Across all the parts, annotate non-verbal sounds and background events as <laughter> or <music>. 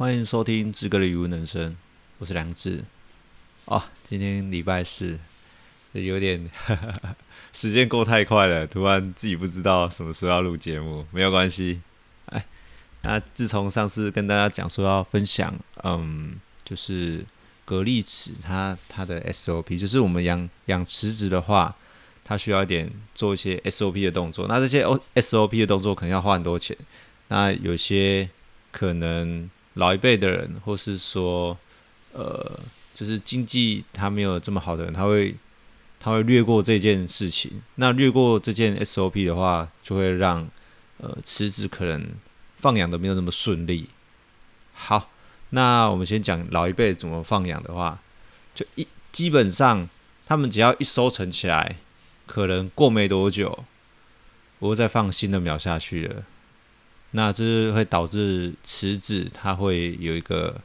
欢迎收听志哥的语文人生，我是梁志。哦，今天礼拜四，有点呵 <laughs> 呵时间过太快了，突然自己不知道什么时候要录节目，没有关系。哎，那自从上次跟大家讲说要分享，嗯，就是蛤蜊池它它的 SOP，就是我们养养池子的话，它需要一点做一些 SOP 的动作。那这些 SOP 的动作可能要花很多钱。那有些可能老一辈的人，或是说，呃，就是经济他没有这么好的人，他会他会略过这件事情。那略过这件 SOP 的话，就会让呃池子可能放养的没有那么顺利。好，那我们先讲老一辈怎么放养的话，就一基本上他们只要一收成起来，可能过没多久，我会再放新的苗下去了。那这是会导致池子它会有一个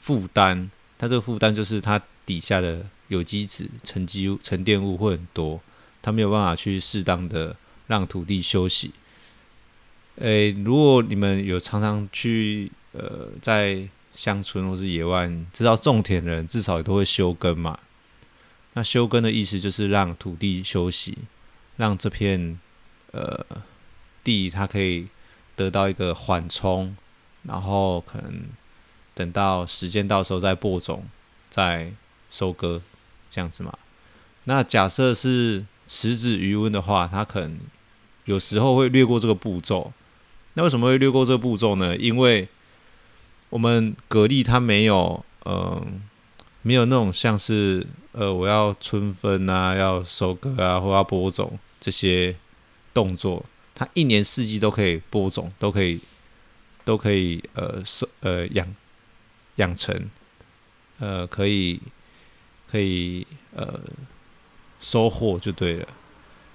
负担，它这个负担就是它底下的有机质沉积、沉淀物会很多，它没有办法去适当的让土地休息。诶，如果你们有常常去呃在乡村或是野外，知道种田的人至少也都会休耕嘛。那休耕的意思就是让土地休息，让这片呃地它可以。得到一个缓冲，然后可能等到时间到时候再播种、再收割，这样子嘛。那假设是池子余温的话，它可能有时候会略过这个步骤。那为什么会略过这个步骤呢？因为我们蛤蜊它没有，嗯、没有那种像是呃，我要春分啊，要收割啊，或要播种这些动作。它一年四季都可以播种，都可以，都可以呃收呃养养成，呃可以可以呃收获就对了。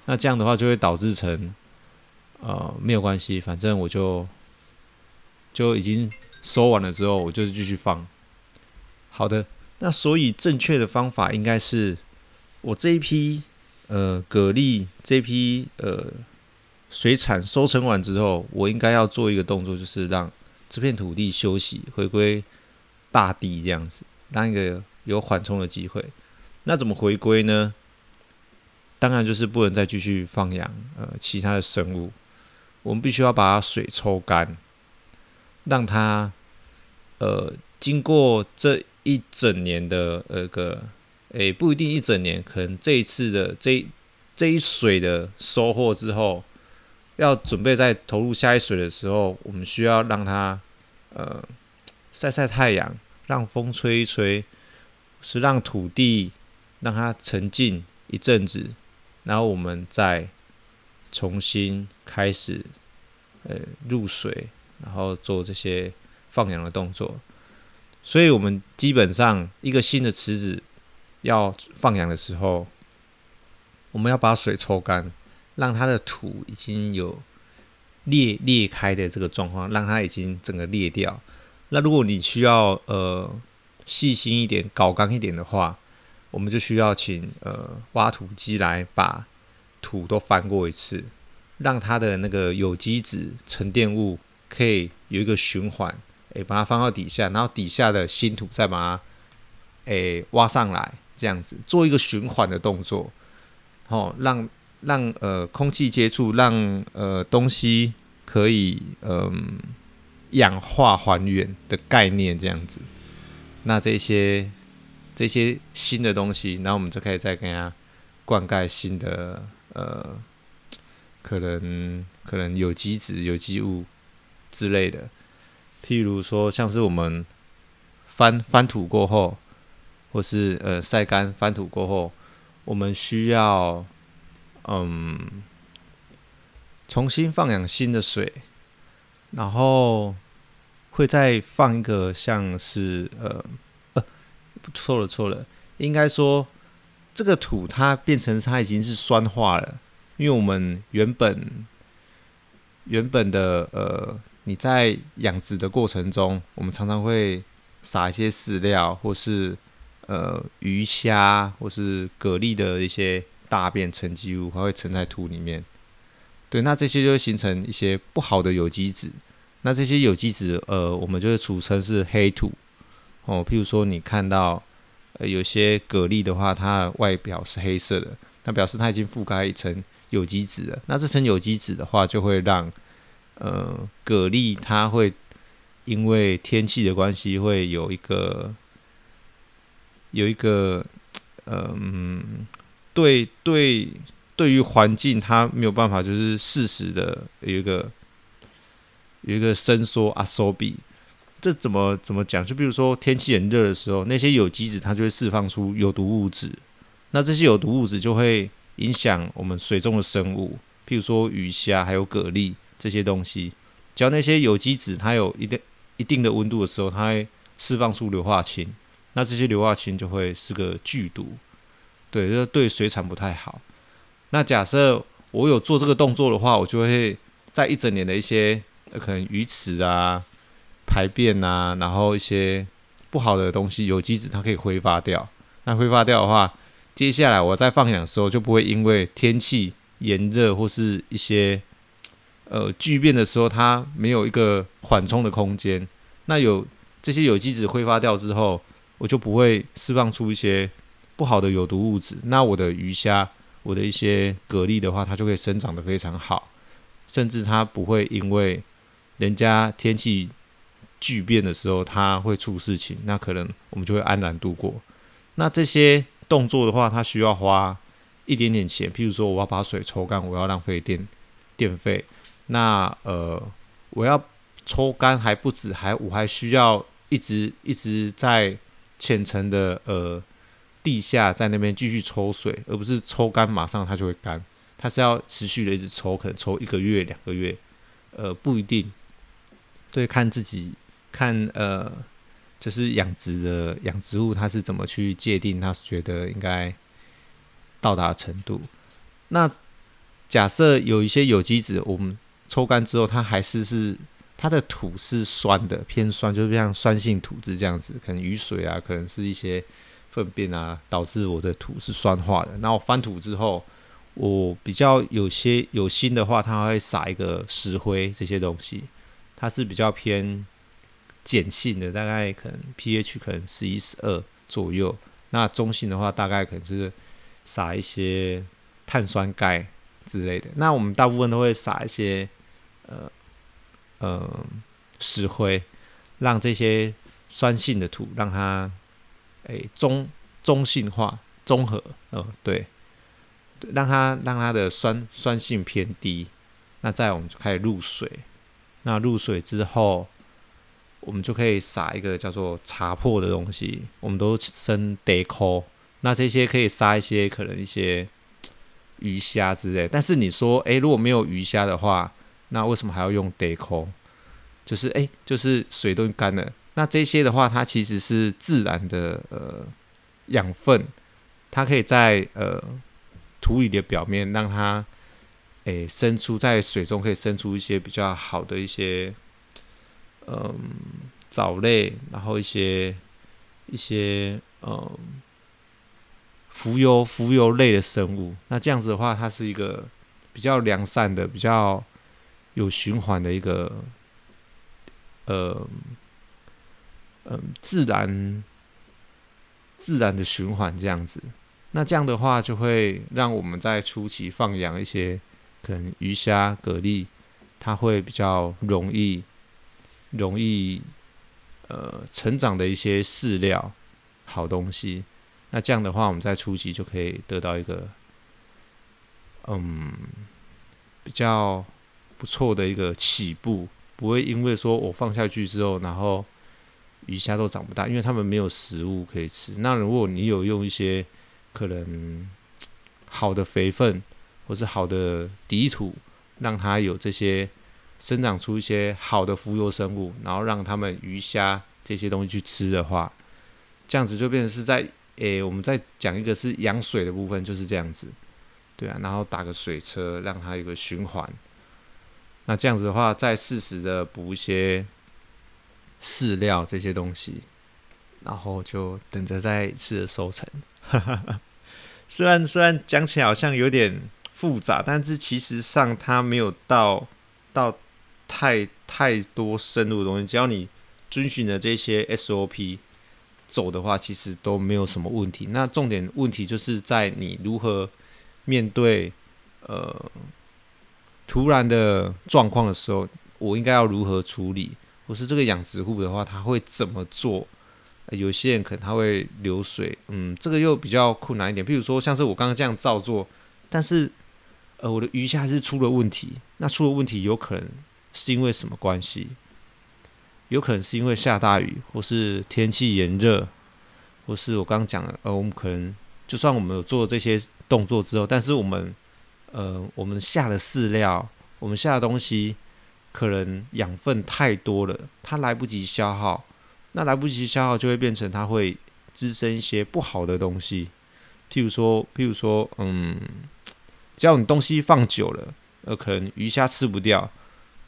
那这样的话就会导致成呃没有关系，反正我就就已经收完了之后，我就是继续放。好的，那所以正确的方法应该是我这一批呃蛤蜊这一批呃。水产收成完之后，我应该要做一个动作，就是让这片土地休息，回归大地，这样子，当一个有缓冲的机会。那怎么回归呢？当然就是不能再继续放养呃其他的生物，我们必须要把它水抽干，让它呃经过这一整年的呃个，诶不一定一整年，可能这一次的这这一水的收获之后。要准备在投入下一水的时候，我们需要让它呃晒晒太阳，让风吹一吹，是让土地让它沉静一阵子，然后我们再重新开始呃入水，然后做这些放养的动作。所以，我们基本上一个新的池子要放养的时候，我们要把水抽干。让它的土已经有裂裂开的这个状况，让它已经整个裂掉。那如果你需要呃细心一点、搞刚一点的话，我们就需要请呃挖土机来把土都翻过一次，让它的那个有机质沉淀物可以有一个循环，诶，把它放到底下，然后底下的新土再把它诶挖上来，这样子做一个循环的动作，哦，让。让呃空气接触，让呃东西可以嗯、氧化还原的概念这样子，那这些这些新的东西，然后我们就可以再给它灌溉新的呃可能可能有机质、有机物之类的，譬如说像是我们翻翻土过后，或是呃晒干翻土过后，我们需要。嗯，重新放养新的水，然后会再放一个像是呃呃，错了错了，应该说这个土它变成它已经是酸化了，因为我们原本原本的呃你在养殖的过程中，我们常常会撒一些饲料，或是呃鱼虾或是蛤蜊的一些。大便沉积物还会沉在土里面，对，那这些就会形成一些不好的有机质，那这些有机质，呃，我们就会俗称是黑土哦。譬如说，你看到呃有些蛤蜊的话，它外表是黑色的，那表示它已经覆盖一层有机质了。那这层有机质的话，就会让呃蛤蜊它会因为天气的关系，会有一个有一个嗯，对对。对于环境，它没有办法，就是适时的有一个有一个伸缩啊缩比，这怎么怎么讲？就比如说天气很热的时候，那些有机质它就会释放出有毒物质，那这些有毒物质就会影响我们水中的生物，譬如说鱼虾还有蛤蜊这些东西。只要那些有机质它有一定一定的温度的时候，它会释放出硫化氢，那这些硫化氢就会是个剧毒，对，这对水产不太好。那假设我有做这个动作的话，我就会在一整年的一些可能鱼池啊、排便啊，然后一些不好的东西，有机质它可以挥发掉。那挥发掉的话，接下来我在放养的时候就不会因为天气炎热或是一些呃巨变的时候，它没有一个缓冲的空间。那有这些有机质挥发掉之后，我就不会释放出一些不好的有毒物质。那我的鱼虾。我的一些蛤蜊的话，它就会生长得非常好，甚至它不会因为人家天气巨变的时候，它会出事情，那可能我们就会安然度过。那这些动作的话，它需要花一点点钱，譬如说我要把水抽干，我要浪费电电费。那呃，我要抽干还不止，还我还需要一直一直在浅层的呃。地下在那边继续抽水，而不是抽干马上它就会干，它是要持续的一直抽，可能抽一个月、两个月，呃，不一定，对，看自己看呃，就是养殖的养殖物，它是怎么去界定，它是觉得应该到达程度。那假设有一些有机质，我们抽干之后，它还是是它的土是酸的，偏酸，就是像酸性土质这样子，可能雨水啊，可能是一些。粪便啊，导致我的土是酸化的。那我翻土之后，我比较有些有心的话，它会撒一个石灰这些东西，它是比较偏碱性的，大概可能 pH 可能十一十二左右。那中性的话，大概可能是撒一些碳酸钙之类的。那我们大部分都会撒一些呃呃石灰，让这些酸性的土让它。诶、中中性化，中和，嗯、对，让它让它的酸酸性偏低，那再我们就开始入水，那入水之后，我们就可以撒一个叫做茶粕的东西，我们都生 deco，，那这些可以杀一些可能一些鱼虾之类，但是你说，诶、欸，如果没有鱼虾的话，那为什么还要用 deco？？就是诶、欸，就是水都干了。那这些的话，它其实是自然的呃养分，它可以在呃土里的表面让它诶生出在水中可以生出一些比较好的一些嗯、藻类，然后一些一些嗯浮游浮游类的生物。那这样子的话，它是一个比较良善的、比较有循环的一个呃。嗯，自然自然的循环这样子，那这样的话就会让我们在初期放养一些可能鱼虾、蛤蜊，它会比较容易容易呃成长的一些饲料好东西。那这样的话，我们在初期就可以得到一个嗯比较不错的一个起步，不会因为说我放下去之后，然后鱼虾都长不大，因为它们没有食物可以吃。那如果你有用一些可能好的肥分，或是好的底土，让它有这些生长出一些好的浮游生物，然后让它们鱼虾这些东西去吃的话，这样子就变成是在诶、我们再讲一个是养水的部分，就是这样子，对啊，然后打个水车，让它有个循环。那这样子的话，再适时的补一些。饲料这些东西，然后就等着再一次的收成。<laughs> 虽然虽然讲起来好像有点复杂，但是其实上它没有到到太太多深入的东西，只要你遵循了这些 SOP 走的话，其实都没有什么问题。那重点问题就是在你如何面对呃突然的状况的时候，我应该要如何处理？不是这个养殖户的话，他会怎么做？有些人可能他会流水，嗯，这个又比较困难一点。譬如说，像是我刚刚这样照做，但是呃，我的鱼虾是出了问题。那出了问题，有可能是因为什么关系？有可能是因为下大雨，或是天气炎热，或是我刚刚讲的，呃，我们可能就算我们有做这些动作之后，但是我们，呃，我们下的饲料，我们下的东西，可能养分太多了，它来不及消耗，那来不及消耗就会变成它会滋生一些不好的东西，譬如说，譬如说，嗯，只要你东西放久了，呃，可能鱼虾吃不掉。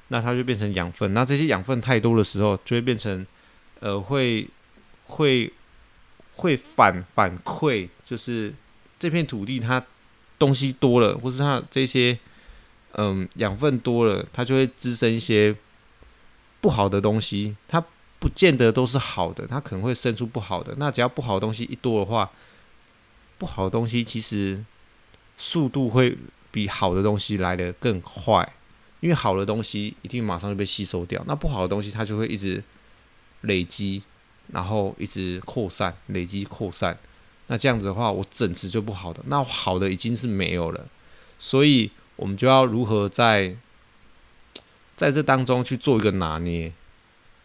那它就变成养分，那这些养分太多的时候，就会变成，呃，会会会反反馈，就是这片土地它东西多了，或是它这些嗯养分多了，它就会滋生一些不好的东西。它不见得都是好的，它可能会生出不好的。那只要不好的东西一多的话，不好的东西其实速度会比好的东西来得更快。因为好的东西一定马上就被吸收掉，那不好的东西它就会一直累积，然后一直扩散，累积扩散。那这样子的话，我整池就不好的，那好的已经是没有了。所以我们就要如何在在这当中去做一个拿捏？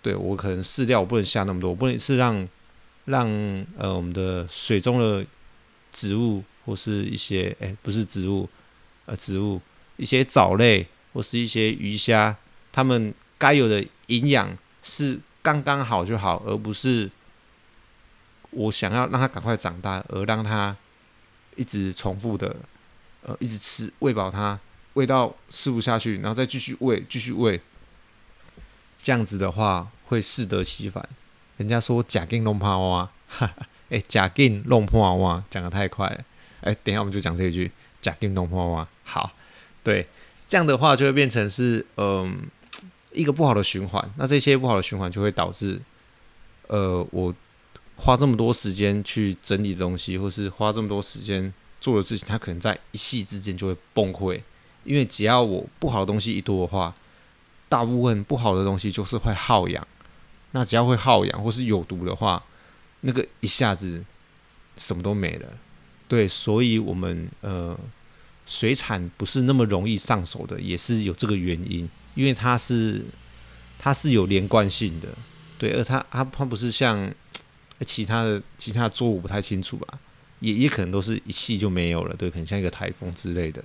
对，我可能饲料我不能下那么多，我不能是让让呃我们的水中的植物或是一些哎不是植物呃植物一些藻类。或是一些鱼虾，它们该有的营养是刚刚好就好，而不是我想要让它赶快长大，而让它一直重复的，呃，一直吃，喂饱它，喂到吃不下去，然后再继续喂，继续喂，这样子的话会适得其反。人家说假金弄破碗，哈哈，哎，假金弄破碗，讲得太快了，哎，等一下我们就讲这一句，假金弄破碗，好，对。这样的话就会变成是嗯一个不好的循环，那这些不好的循环就会导致呃我花这么多时间去整理东西，或是花这么多时间做的事情，它可能在一夕之间就会崩溃。因为只要我不好的东西一多的话，大部分不好的东西就是会耗氧。那只要会耗氧或是有毒的话，那个一下子什么都没了。对，所以我们呃。水产不是那么容易上手的，也是有这个原因，因为它是它是有连贯性的，对，而它它它不是像其他的其他的作物不太清楚吧，也也可能都是一夕就没有了，对，可能像一个台风之类的，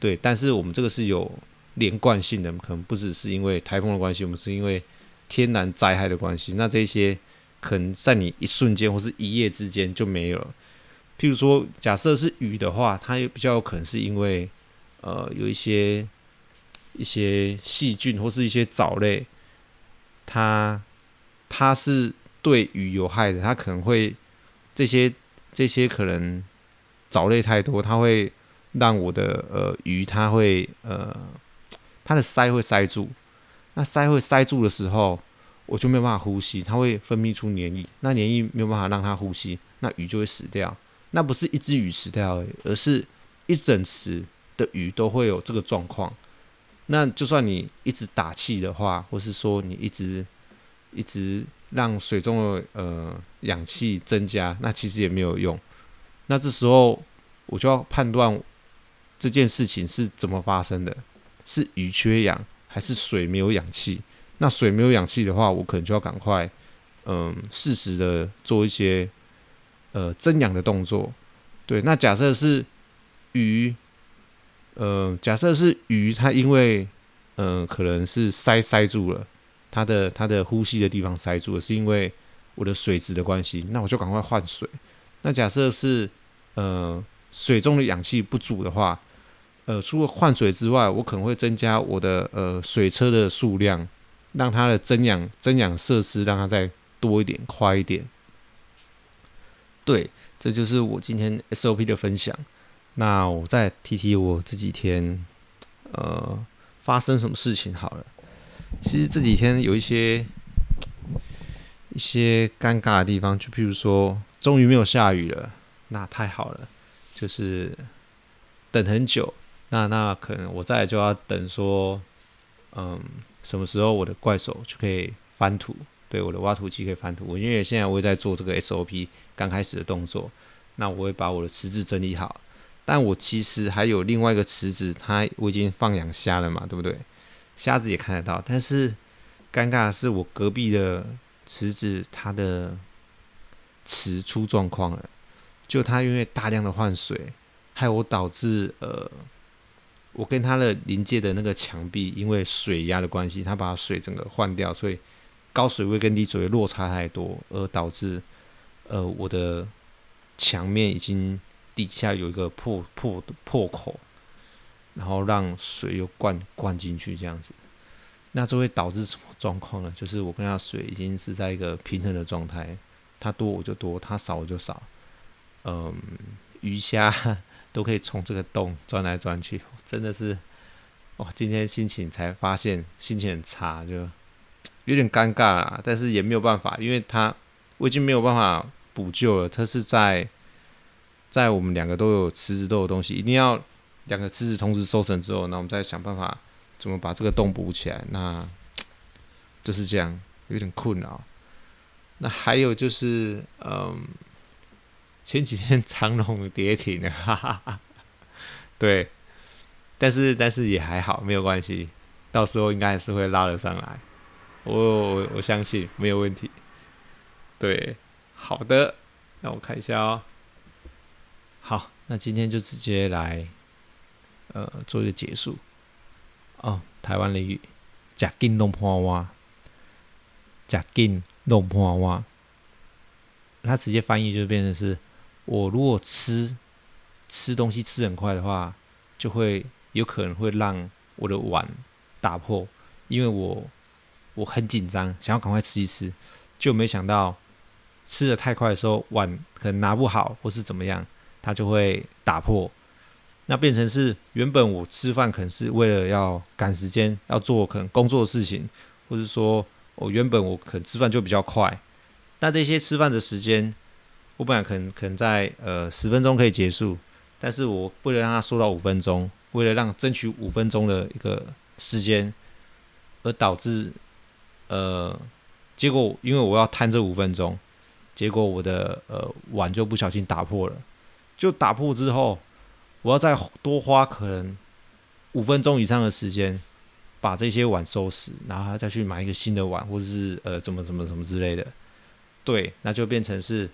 对，但是我们这个是有连贯性的，可能不只是因为台风的关系，我们是因为天然灾害的关系，那这些可能在你一瞬间或是一夜之间就没有了。譬如说，假设是鱼的话，它也比较有可能是因为，呃，有一些一些细菌或是一些藻类，它它是对鱼有害的，它可能会这些这些可能藻类太多，它会让我的呃鱼它会呃它的鳃会塞住，那鳃会塞住的时候，我就没有办法呼吸，它会分泌出黏液，那黏液没有办法让它呼吸，那鱼就会死掉。那不是一只鱼死掉而已，而是一整池的鱼都会有这个状况。那就算你一直打气的话，或是说你一直一直让水中的呃氧气增加，那其实也没有用。那这时候我就要判断这件事情是怎么发生的，是鱼缺氧还是水没有氧气？那水没有氧气的话，我可能就要赶快嗯适时的做一些。呃，增氧的动作，对。那假设是鱼，呃，假设是鱼，它因为，呃，可能是塞塞住了，它的它的呼吸的地方塞住了，是因为我的水质的关系，那我就赶快换水。那假设是，呃，水中的氧气不足的话，呃，除了换水之外，我可能会增加我的呃水车的数量，让它的增氧增氧设施让它再多一点，快一点。对，这就是我今天 SOP 的分享。那我再提提我这几天，呃，发生什么事情好了。其实这几天有一些一些尴尬的地方，就譬如说，终于没有下雨了，那太好了。就是等很久，那那可能我再就要等说，嗯，什么时候我的怪手就可以翻土？对，我的挖土机可以翻土。我因为现在我也在做这个 SOP 刚开始的动作，那我会把我的池子整理好。但我其实还有另外一个池子，它我已经放养虾了嘛，对不对？虾子也看得到，但是尴尬的是，我隔壁的池子它的池出状况了，就它因为大量的换水，害我导致呃，我跟它的临界的那个墙壁，因为水压的关系，它把水整个换掉，所以高水位跟低水位落差太多，而导致呃我的墙面已经底下有一个破破破口。然后让水又灌灌进去，这样子，那这会导致什么状况呢？就是我跟他水已经是在一个平衡的状态，它多我就多，它少我就少。嗯，鱼虾都可以从这个洞钻来钻去，真的是，哇！今天心情才发现心情很差，就有点尴尬啦。但是也没有办法，因为他我已经没有办法补救了。它是在在我们两个都有池子都有东西，一定要。两个池子同时收成之后，那我们再想办法怎么把这个洞补起来。那就是这样，有点困扰。那还有就是，嗯，前几天长龙跌停了，哈哈哈。对，但是但是也还好，没有关系，到时候应该还是会拉得上来。我我我相信没有问题。对，好的，那我看一下哦。好，那今天就直接来。呃，做一个结束。哦，台湾俚语，食紧弄破碗，食紧弄破碗。它直接翻译就变成是：我如果吃吃东西吃很快的话，就会有可能会让我的碗打破，因为我我很紧张，想要赶快吃一吃，就没想到吃得太快的时候，碗可能拿不好，或是怎么样，它就会打破。那变成是原本我吃饭可能是为了要赶时间，要做可能工作的事情，或者说我原本我可能吃饭就比较快，那这些吃饭的时间，我本来可能可能在呃十分钟可以结束，但是我为了让它缩到五分钟，为了让争取五分钟的一个时间，而导致呃结果因为我要摊这五分钟，结果我的呃碗就不小心打破了，就打破之后。我要再多花可能五分钟以上的时间，把这些碗收拾，然后再去买一个新的碗，或者是呃怎么怎么怎么之类的。对，那就变成是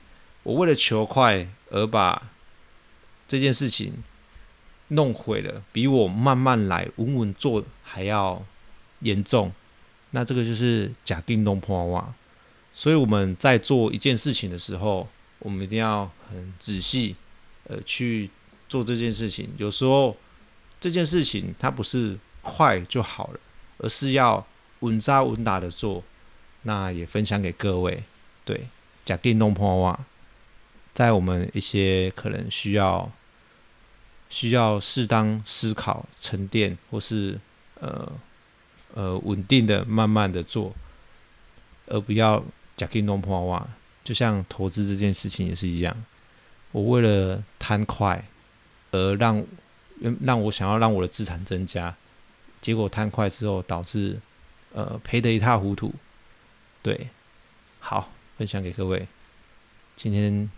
我为了求快而把这件事情弄毁了，比我慢慢来、稳稳做还要严重。那这个就是假定弄破碗。所以我们在做一件事情的时候，我们一定要很仔细，呃，去。做这件事情，有时候这件事情它不是快就好了，而是要稳扎稳打的做。那也分享给各位，对，假定弄破瓦，在我们一些可能需要需要适当思考、沉淀，或是呃呃稳定的、慢慢的做，而不要假定弄破瓦。就像投资这件事情也是一样，我为了贪快。而让让我想要让我的资产增加，结果贪快之后导致呃赔得一塌糊涂。对，好，分享给各位，今天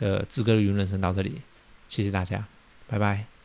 的志哥的云人生到这里，谢谢大家，拜拜。